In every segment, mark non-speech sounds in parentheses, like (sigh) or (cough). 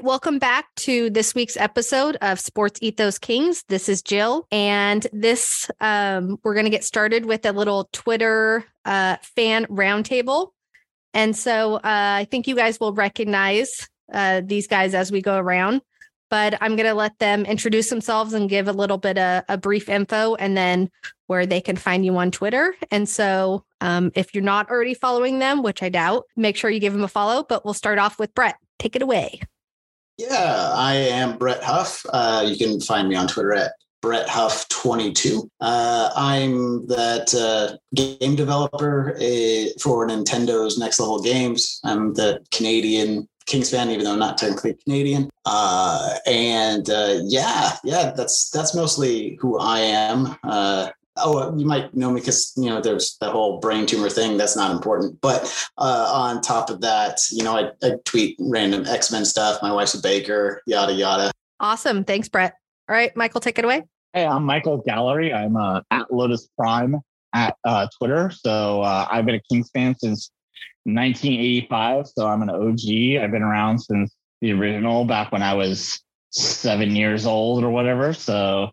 Right, welcome back to this week's episode of Sports Ethos Kings. This is Jill, and this um, we're going to get started with a little Twitter uh, fan roundtable. And so uh, I think you guys will recognize uh, these guys as we go around, but I'm going to let them introduce themselves and give a little bit of a brief info, and then where they can find you on Twitter. And so um, if you're not already following them, which I doubt, make sure you give them a follow. But we'll start off with Brett. Take it away. Yeah, I am Brett Huff. Uh, you can find me on Twitter at Brett Huff 22. Uh, I'm that uh, game developer uh, for Nintendo's Next Level Games. I'm the Canadian Kings fan, even though I'm not technically Canadian. Uh, and uh, yeah, yeah, that's that's mostly who I am. Uh, oh, you might know me because you know there's the whole brain tumor thing. That's not important. But uh, on top of that, you know, I, I tweet random X Men stuff. My wife's a baker. Yada yada. Awesome. Thanks, Brett. All right, Michael, take it away. Hey, I'm Michael Gallery. I'm uh, at Lotus Prime at uh, Twitter. So uh, I've been a Kings fan since 1985. So I'm an OG. I've been around since the original, back when I was seven years old or whatever. So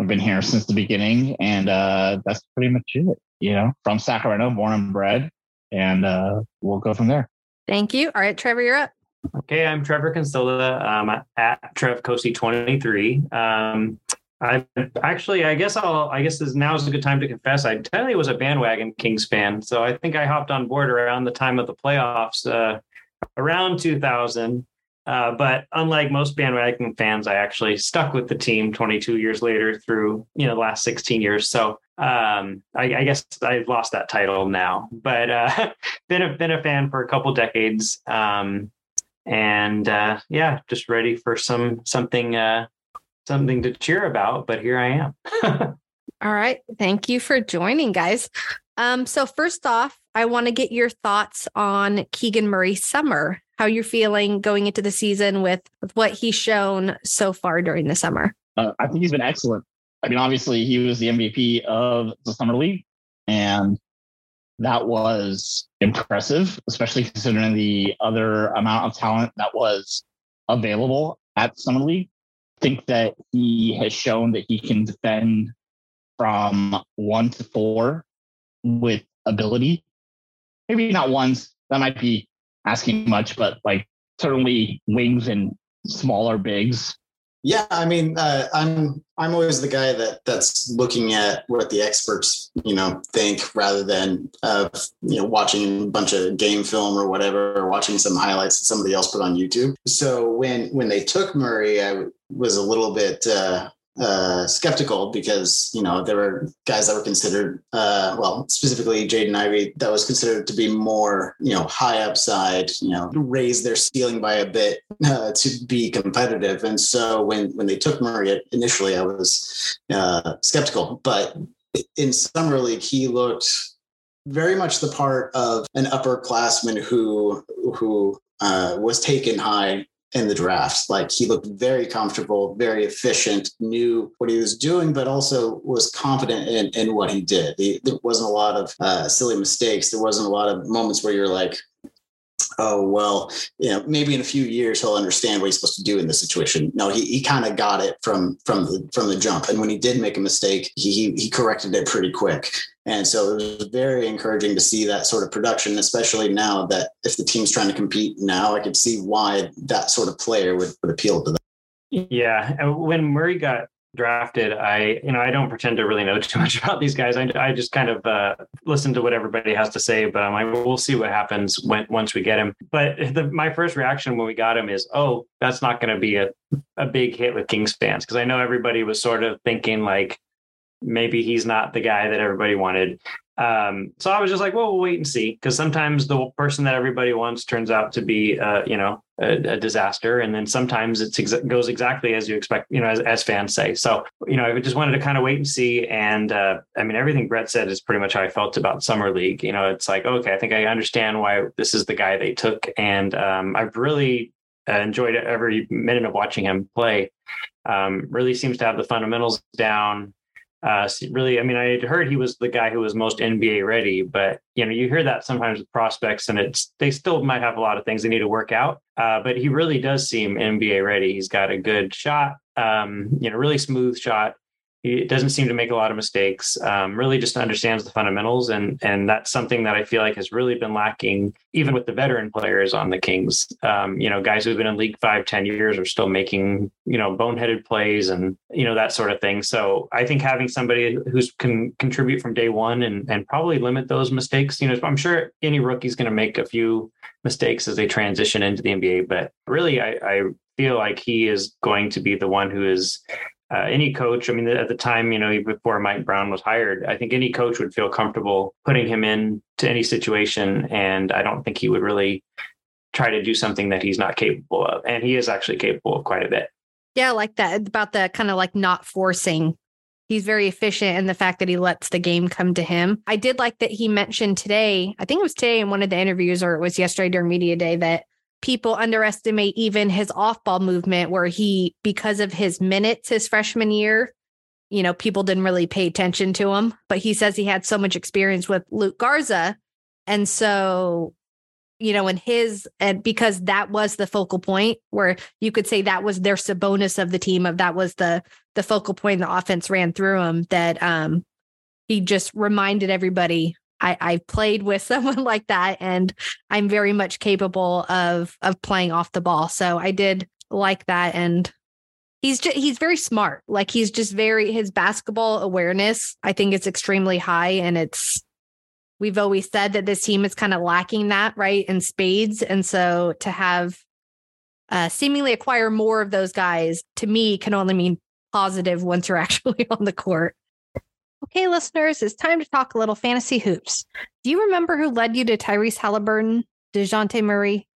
I've been here since the beginning, and uh, that's pretty much it. You know, from Sacramento, born and bred, and uh, we'll go from there. Thank you. All right, Trevor, you're up. Okay, I'm Trevor Consola um, at Trev Cosi 23. Um, I actually, I guess I'll, I guess this, now is a good time to confess. I totally was a bandwagon Kings fan, so I think I hopped on board around the time of the playoffs, uh, around 2000. Uh, but unlike most bandwagon fans, I actually stuck with the team 22 years later through you know the last 16 years. So um, I, I, guess I've lost that title now, but uh, (laughs) been a been a fan for a couple decades, um, and uh, yeah, just ready for some something uh, something to cheer about. But here I am. (laughs) All right, thank you for joining, guys. Um, so first off, I want to get your thoughts on Keegan Murray Summer how you're feeling going into the season with, with what he's shown so far during the summer. Uh, I think he's been excellent. I mean, obviously, he was the MVP of the Summer League, and that was impressive, especially considering the other amount of talent that was available at Summer League. I think that he has shown that he can defend from one to four with ability. Maybe not ones, that might be asking much, but like certainly wings and smaller bigs. Yeah, I mean, uh, I'm I'm always the guy that that's looking at what the experts you know think rather than uh, you know watching a bunch of game film or whatever, or watching some highlights that somebody else put on YouTube. So when when they took Murray, I was a little bit uh, uh, skeptical because you know there were guys that were considered uh, well specifically Jaden Ivey that was considered to be more you know high upside you know raise their ceiling by a bit (laughs) uh, to be competitive. And so when when they took Murray initially I was uh, skeptical but in summer league he looked very much the part of an upperclassman who who uh, was taken high in the draft. Like he looked very comfortable, very efficient, knew what he was doing, but also was confident in, in what he did. He, there wasn't a lot of uh, silly mistakes. There wasn't a lot of moments where you're like, oh well you know maybe in a few years he'll understand what he's supposed to do in this situation. No he, he kind of got it from from the from the jump. And when he did make a mistake he he corrected it pretty quick. And so it was very encouraging to see that sort of production especially now that if the team's trying to compete now i could see why that sort of player would, would appeal to them. Yeah And when murray got drafted, I you know I don't pretend to really know too much (laughs) about these guys. I, I just kind of uh, listen to what everybody has to say, but I'm like, we'll see what happens when once we get him. But the, my first reaction when we got him is, oh, that's not going to be a a big hit with Kings fans because I know everybody was sort of thinking like maybe he's not the guy that everybody wanted. Um, so I was just like, well, we'll wait and see, because sometimes the person that everybody wants turns out to be, uh, you know, a, a, disaster, and then sometimes it exa- goes exactly as you expect, you know, as, as, fans say. So, you know, I just wanted to kind of wait and see. And uh, I mean, everything Brett said is pretty much how I felt about summer league. You know, it's like, okay, I think I understand why this is the guy they took, and um, I've really uh, enjoyed every minute of watching him play. Um, really seems to have the fundamentals down Uh, really, I mean, I had heard he was the guy who was most NBA ready, but you know, you hear that sometimes with prospects, and it's they still might have a lot of things they need to work out. Uh, but he really does seem NBA ready. He's got a good shot, um, you know, really smooth shot he doesn't seem to make a lot of mistakes. Um, really, just understands the fundamentals, and and that's something that I feel like has really been lacking, even with the veteran players on the Kings. Um, you know, guys who've been in league five, ten years are still making you know boneheaded plays and you know that sort of thing. So I think having somebody who's can contribute from day one and and probably limit those mistakes. You know, I'm sure any rookie's going to make a few mistakes as they transition into the NBA, but really, I, I feel like he is going to be the one who is uh, any coach, I mean, at the time, you know, before Mike Brown was hired, I think any coach would feel comfortable putting him in to any situation. And I don't think he would really try to do something that he's not capable of. And he is actually capable of quite a bit. Yeah, like that about the kind of like not forcing. He's very efficient in the fact that he lets the game come to him. I did like that he mentioned today, I think it was today in one of the interviews or it was yesterday during media day that people underestimate even his off ball movement, where he, because of his minutes his freshman year, you know, people didn't really pay attention to him. But he says he had so much experience with Luka Garza. And so, you know, in his, and because that was the focal point where you could say that was their Sabonis of the team, of that was the, the focal point the offense ran through him, that um, he just reminded everybody I, I played with (laughs) someone like that and I'm very much capable of of playing off the ball. So I did like that and he's just he's very smart. Like he's just very his basketball awareness, I think it's extremely high and it's we've always said that this team is kind of lacking that, right? In spades. And so to have uh, seemingly acquire more of those guys to me can only mean positive once you're (laughs) actually on the court. Okay, listeners, it's time to talk a little fantasy hoops. Do you remember who led you to Tyrese Halliburton, DeJounte Murray,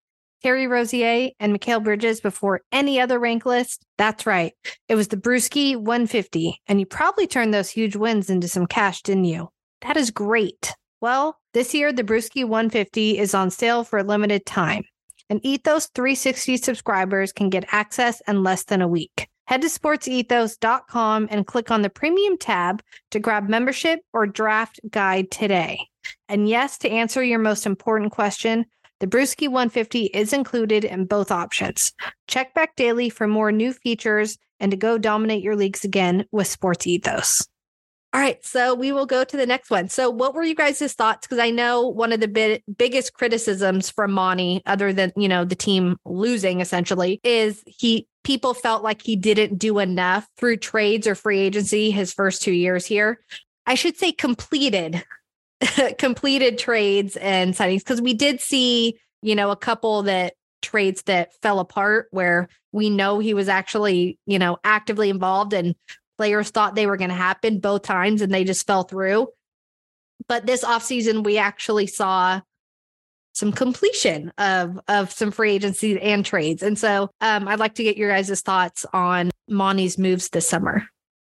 Terry Rozier, and Mikal Bridges before any other rank list? That's right. It was the Brewski 150, and you probably turned those huge wins into some cash, didn't you? That is great. Well, this year, the Brewski 150 is on sale for a limited time, and Ethos 360 subscribers can get access in less than a week. Head to sportsethos.com and click on the premium tab to grab membership or draft guide today. And yes, to answer your most important question, the Brewski 150 is included in both options. Check back daily for more new features and to go dominate your leagues again with Sports Ethos. All right, so we will go to the next one. So, what were you guys' thoughts? Because I know one of the bi- biggest criticisms from Monte, other than you know the team losing essentially, is he people felt like he didn't do enough through trades or free agency his first two years here. I should say completed, (laughs) completed trades and signings because we did see you know a couple that trades that fell apart where we know he was actually you know actively involved and players thought they were going to happen both times and they just fell through. But this offseason, we actually saw some completion of of some free agency and trades. And so um, I'd like to get your guys' thoughts on Monte's moves this summer.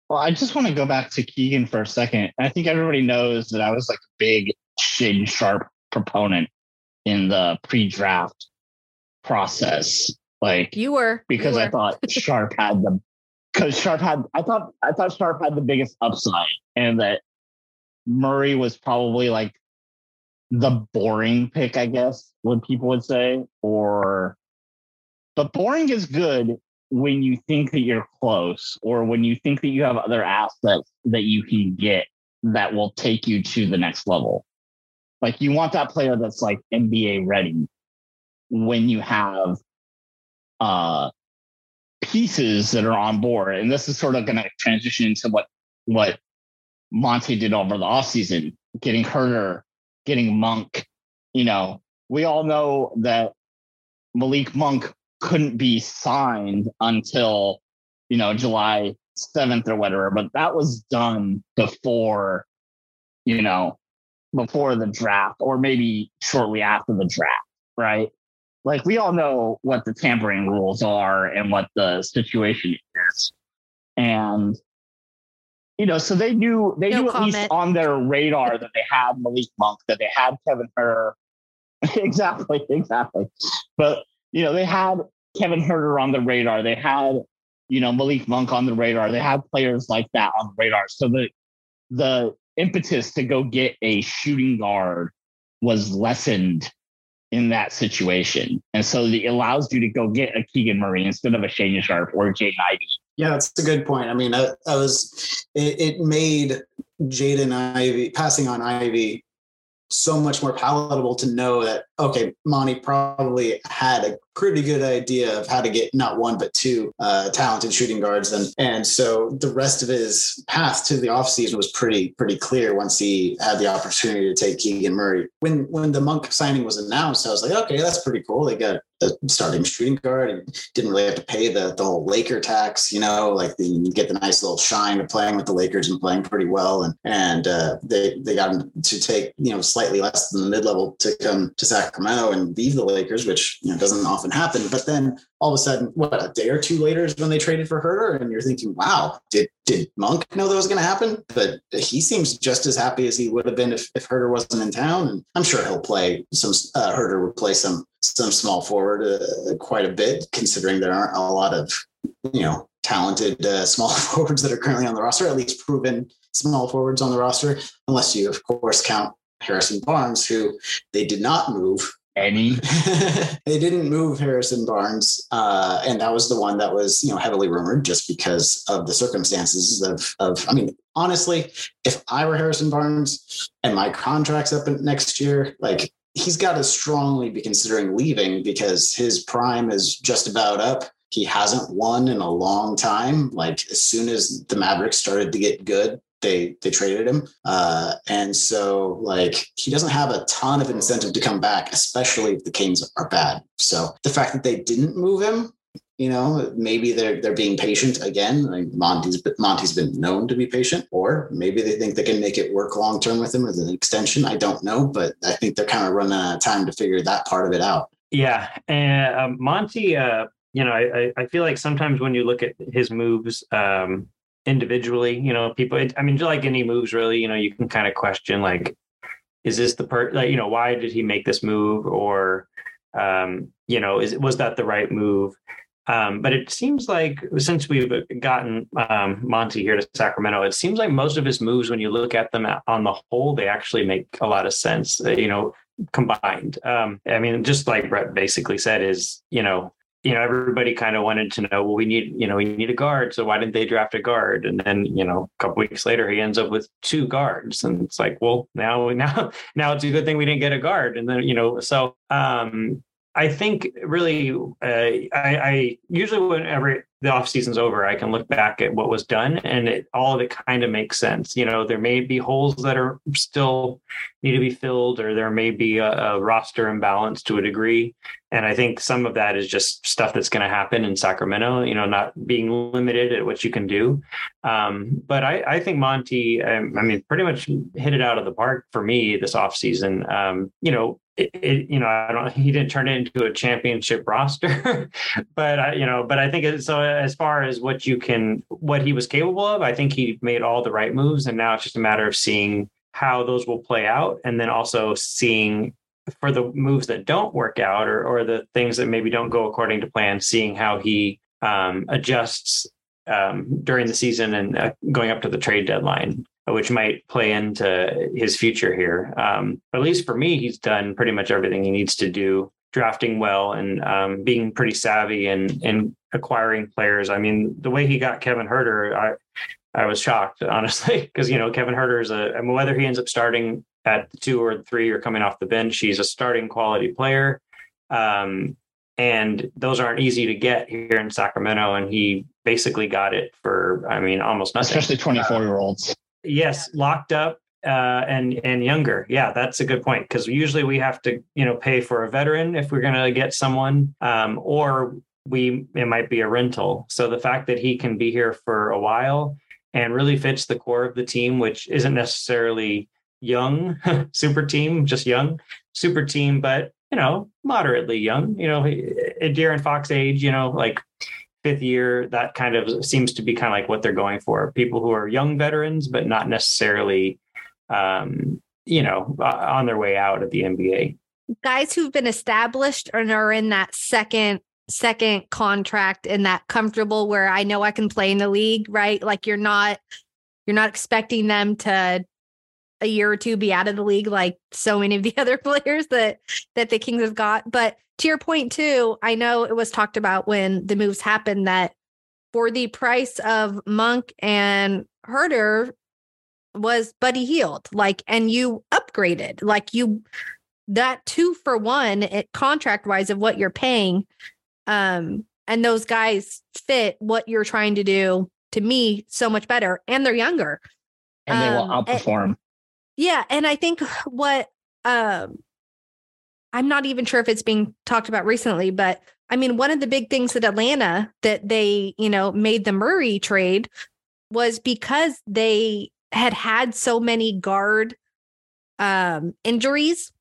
Well, I just want to go back to Keegan for a second. I think everybody knows that I was like a big Shaedon Sharpe proponent in the pre-draft process. Like you were because you were. I thought (laughs) Sharpe had the because Sharpe had I thought I thought Sharpe had the biggest upside and that Murray was probably like the boring pick, I guess, what people would say. Or but boring is good when you think that you're close or when you think that you have other assets that you can get that will take you to the next level. Like you want that player that's like NBA ready when you have uh pieces that are on board. And this is sort of going to transition into what what Monte did over the offseason, getting Huerter, getting Monk. You know, we all know that Malik Monk couldn't be signed until, you know, July 7th or whatever, but that was done before, you know, before the draft or maybe shortly after the draft, right? like we all know what the tampering rules are and what the situation is. And you know, so they knew they no knew comment. at least on their radar that they had Malik Monk, that they had Kevin Huerter. (laughs) exactly, exactly. But you know, they had Kevin Huerter on the radar. They had, you know, Malik Monk on the radar. They had players like that on the radar. So the the impetus to go get a shooting guard was lessened in that situation. And so it allows you to go get a Keegan Murray instead of a Shaedon Sharpe or Jaden Ivey. Yeah, that's a good point. I mean, I, I was, it, it made Jaden Ivey passing on Ivey so much more palatable to know that, okay, Monte probably had a pretty good idea of how to get not one but two uh, talented shooting guards and and so the rest of his path to the offseason was pretty pretty clear once he had the opportunity to take Keegan Murray. When when the Monk signing was announced, I was like, okay, that's pretty cool. They got a starting shooting guard and didn't really have to pay the the whole Laker tax, you know, like the, you get the nice little shine of playing with the Lakers and playing pretty well. And and uh, they they got him to take you know slightly less than the mid level to come to Sacramento and leave the Lakers, which you know doesn't often happen. But then all of a sudden, what a day or two later is when they traded for Huerter, and you're thinking, wow, did did Monk know that was going to happen? But he seems just as happy as he would have been if, if Huerter wasn't in town, and I'm sure he'll play some. Uh, Huerter would play some some small forward uh, quite a bit, considering there aren't a lot of you know talented uh, (laughs) small forwards that are currently on the roster, at least proven small forwards on the roster, unless you of course count Harrison Barnes, who they did not move any. (laughs) they didn't move Harrison Barnes, uh, and that was the one that was you know heavily rumored just because of the circumstances of of. I mean, honestly, if I were Harrison Barnes and my contract's up next year, like he's got to strongly be considering leaving because his prime is just about up. He hasn't won in a long time. Like as soon as the Mavericks started to get good, they they traded him. Uh, and so like he doesn't have a ton of incentive to come back especially if the kings are bad. So the fact that they didn't move him you know maybe they're they're being patient again. Like Monte's Monte's been known to be patient or maybe they think they can make it work long term with him with an extension. I don't know but i think they're kind of running out of time to figure that part of it out. Yeah and um, Monte uh you know I, I feel like sometimes when you look at his moves um individually you know people i mean like any moves really you know you can kind of question like is this the part like you know why did he make this move? Or um you know is was that the right move? Um but it seems like since we've gotten um Monte here to sacramento it seems like most of his moves when you look at them on the whole they actually make a lot of sense you know combined. Um i mean just like brett basically said is you know you know, everybody kind of wanted to know, well, we need, you know, we need a guard. So why didn't they draft a guard? And then, you know, a couple weeks later, he ends up with two guards. And it's like, well, now, (laughs) now, now it's a good thing we didn't get a guard. And then, you know, so um, I think really, uh, I, I usually whenever the off season's over, I can look back at what was done, and it, all of it kind of makes sense. You know, there may be holes that are still need to be filled, or there may be a, a roster imbalance to a degree. And I think some of that is just stuff that's going to happen in Sacramento. You know, not being limited at what you can do. Um, but I, I, think Monte, um, I mean, pretty much hit it out of the park for me this offseason. Um, you know, it, it, you know, I don't. (laughs) He didn't turn it into a championship roster, (laughs) but I, you know, but I think it, so. As far as what you can, what he was capable of, I think he made all the right moves, and now it's just a matter of seeing how those will play out, and then also seeing for the moves that don't work out, or or the things that maybe don't go according to plan, seeing how he um, adjusts um, during the season and uh, going up to the trade deadline which might play into his future here. Um, at least for me, he's done pretty much everything he needs to do, drafting well and um, being pretty savvy and and acquiring players. I mean, the way he got Kevin Huerter, I I was shocked (laughs) honestly because you know Kevin Huerter is a I mean, whether he ends up starting at two or three or coming off the bench, he's a starting quality player. Um, and those aren't easy to get here in Sacramento. And he basically got it for, I mean, almost nothing. Especially 24 year olds. Yes, locked up uh, and and younger. Yeah, that's a good point because usually we have to you know pay for a veteran if we're going to get someone, um, or we it might be a rental. So the fact that he can be here for a while and really fits the core of the team, which isn't necessarily young (laughs) super team, just young super team, but you know moderately young. You know, at De'Aaron Fox age, you know, like fifth year, that kind of seems to be kind of like what they're going for. People who are young veterans, but not necessarily, um, you know, on their way out of the NBA. Guys who've been established and are in that second second contract and that comfortable where I know I can play in the league, right? Like you're not You're not expecting them to a year or two be out of the league like so many of the (laughs) other players that that the Kings have got. But to your point too, I know it was talked about when the moves happened that for the price of Monk and Huerter was Buddy Hield, like, and you upgraded, like you that two for one it contract wise of what you're paying. Um, and those guys fit what you're trying to do to me so much better, and they're younger. And they will um, outperform. And, yeah, and I think what um I'm not even sure if it's being talked about recently, but I mean, one of the big things that Atlanta that they, you know, made the Murray trade was because they had had so many guard um, injuries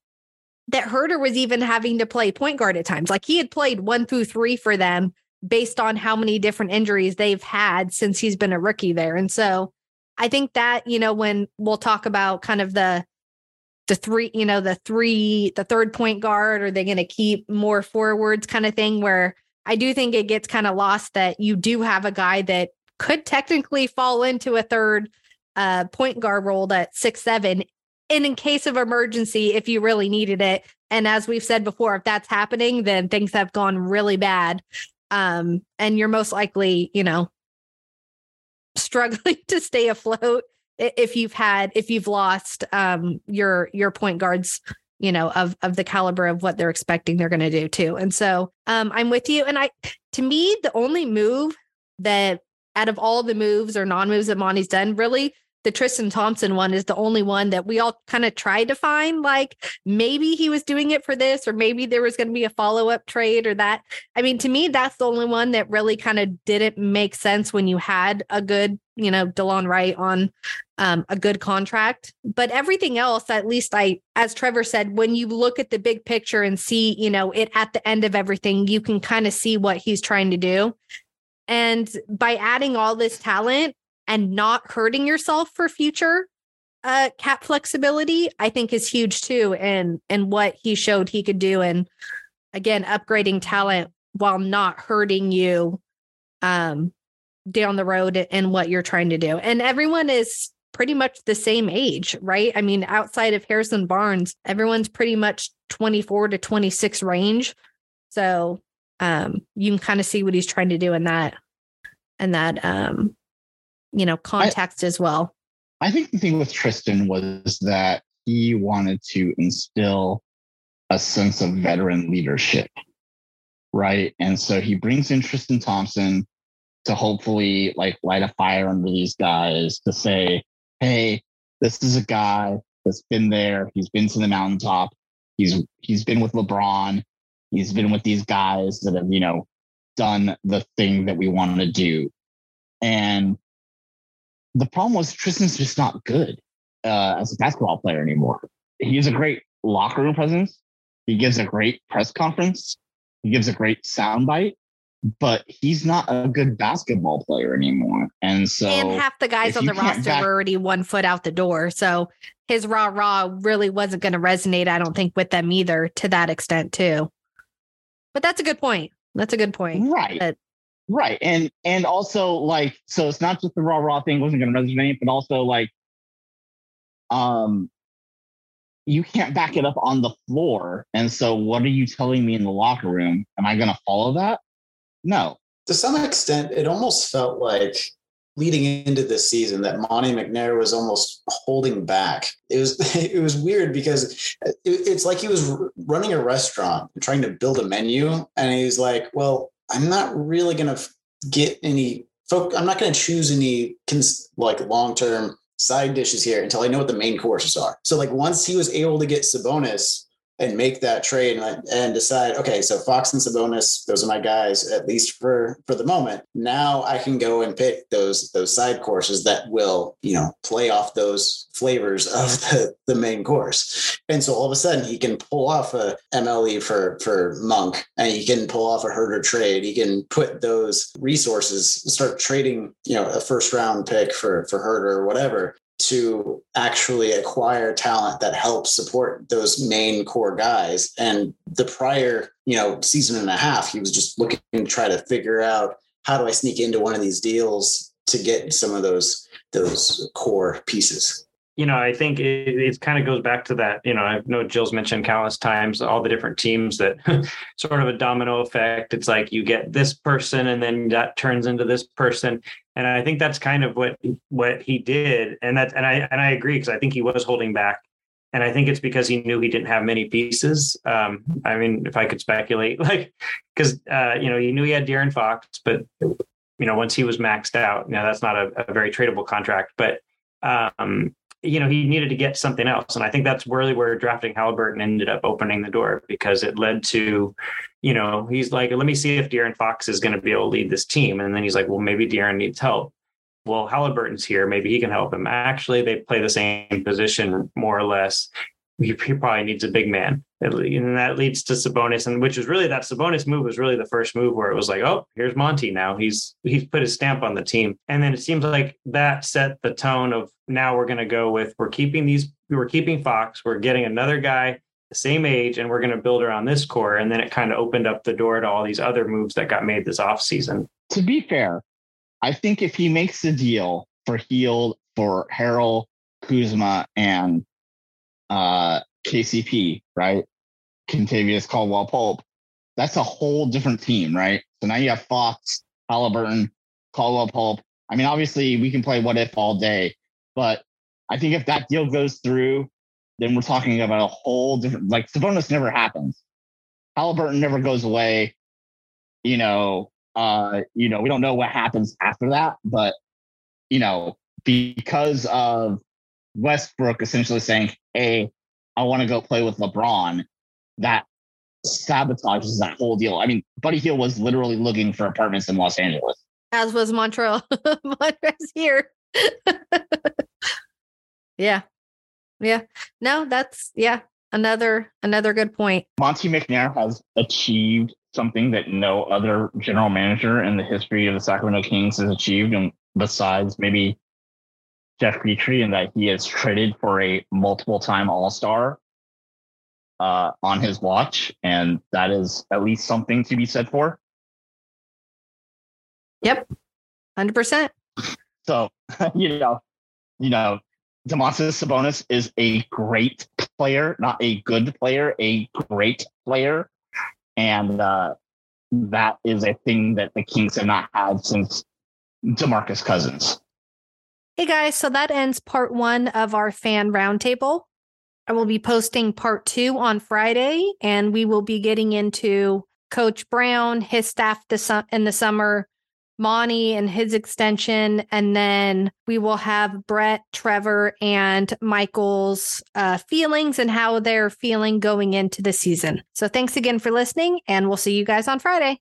that Huerter was even having to play point guard at times. Like he had played one through three for them based on how many different injuries they've had since he's been a rookie there. And so I think that, you know, when we'll talk about kind of the the three, you know, the three, the third point guard, are they going to keep more forwards kind of thing where I do think it gets kind of lost that you do have a guy that could technically fall into a third uh, point guard role at six, seven. And in case of emergency, if you really needed it. And as we've said before, if that's happening, then things have gone really bad. Um, and you're most likely, you know, struggling (laughs) to stay afloat if you've had if you've lost um your your point guards you know of of the caliber of what they're expecting they're going to do too and so um i'm with you and i to me the only move that out of all the moves or non-moves that Monte's done really the Tristan Thompson one is the only one that we all kind of tried to find. Like maybe he was doing it for this, or maybe there was going to be a follow up trade or that. I mean, to me, that's the only one that really kind of didn't make sense when you had a good, you know, Delon Wright on um, a good contract. But everything else, at least I, as Trevor said, when you look at the big picture and see, you know, it at the end of everything, you can kind of see what he's trying to do. And by adding all this talent, and not hurting yourself for future uh cap flexibility i think is huge too and and what he showed he could do and again upgrading talent while not hurting you um down the road and what you're trying to do and everyone is pretty much the same age right i mean outside of harrison barnes everyone's pretty much 24 to 26 range so um you can kind of see what he's trying to do in that and that um you know, context I, as well. I think the thing with Tristan was that he wanted to instill a sense of veteran leadership, right? And so he brings in Tristan Thompson to hopefully like light a fire under these guys to say, hey, this is a guy that's been there. He's been to the mountaintop. He's he's been with LeBron. He's been with these guys that have, you know, done the thing that we want to do. And the problem was Tristan's just not good uh, as a basketball player anymore. He has a great locker room presence. He gives a great press conference. He gives a great soundbite, but he's not a good basketball player anymore. And so, and half the guys on the roster back- were already one foot out the door. So his rah rah really wasn't going to resonate, I don't think, with them either to that extent, too. But that's a good point. That's a good point. Right. That Right. And and also like so it's not just the raw raw thing wasn't gonna resonate, but also like um you can't back it up on the floor. And so what are you telling me in the locker room? Am I gonna follow that? No. To some extent, it almost felt like leading into this season that Monte McNair was almost holding back. It was (laughs) it was weird because it, it's like he was running a restaurant trying to build a menu, and he's like, "Well, I'm not really going to get any folk. I'm not going to choose any cons- like long term side dishes here until I know what the main courses are. So like once he was able to get Sabonis and make that trade and, and decide, okay, so Fox and Sabonis, those are my guys, at least for for the moment. Now I can go and pick those those side courses that will, you know, play off those flavors of the, the main course. And so all of a sudden he can pull off a MLE for for Monk and he can pull off a Huerter trade. He can put those resources, start trading, you know, a first round pick for for Huerter or whatever to actually acquire talent that helps support those main core guys. And the prior, you know, season and a half, he was just looking to try to figure out how do I sneak into one of these deals to get some of those those core pieces you know, I think it, it kind of goes back to that. You know, I know Jill's mentioned countless times all the different teams that (laughs) sort of a domino effect. It's like you get this person, and then that turns into this person, and I think that's kind of what what he did. And that, and I and I agree because I think he was holding back, and I think it's because he knew he didn't have many pieces. Um, I mean, if I could speculate, (laughs) like because uh, you know he knew he had De'Aaron Fox, but you know once he was maxed out, now that's not a, a very tradable contract, but um, you know, he needed to get something else. And I think that's really where drafting Halliburton ended up opening the door because it led to, you know, he's like, let me see if De'Aaron Fox is going to be able to lead this team. And then he's like, well, maybe De'Aaron needs help. Well, Halliburton's here. Maybe he can help him. Actually, they play the same position more or less he, probably needs a big man. And that leads to Sabonis, and which is really that Sabonis move was really the first move where it was like, oh, here's Monte now. He's he's put his stamp on the team. And then it seems like that set the tone of now we're gonna go with we're keeping these we're keeping Fox, we're getting another guy the same age, and we're gonna build around this core. And then it kind of opened up the door to all these other moves that got made this offseason. To be fair, I think if he makes the deal for Hield, for Harrell, Kuzma, and uh, KCP, right? Kentavious Caldwell Pope. That's a whole different team, right? So now you have Fox, Halliburton, Caldwell Pope. I mean, obviously we can play what if all day, but I think if that deal goes through, then we're talking about a whole different like Sabonis never happens. Halliburton never goes away. You know, uh, you know, we don't know what happens after that, but you know, because of Westbrook essentially saying, Hey, I want to go play with LeBron, that sabotages that whole deal. I mean, Buddy Hield was literally looking for apartments in Los Angeles. As was Montrezl. (laughs) Montrezl's here. (laughs) yeah. Yeah. No, that's yeah, another another good point. Monte McNair has achieved something that no other general manager in the history of the Sacramento Kings has achieved, and besides maybe Geoff Petrie and that he has traded for a multiple time All Star uh, on his watch, and that is at least something to be said for. Yep, hundred percent. So (laughs) you know, you know, Domantas Sabonis is a great player, not a good player, a great player, and uh, that is a thing that the Kings have not had since Demarcus Cousins. Hey guys, so that ends part one of our fan roundtable. I will be posting part two on Friday, and we will be getting into Coach Brown, his staff in the summer, Monte and his extension, and then we will have Brett, Trevor, and Michael's uh, feelings and how they're feeling going into the season. So thanks again for listening, and we'll see you guys on Friday.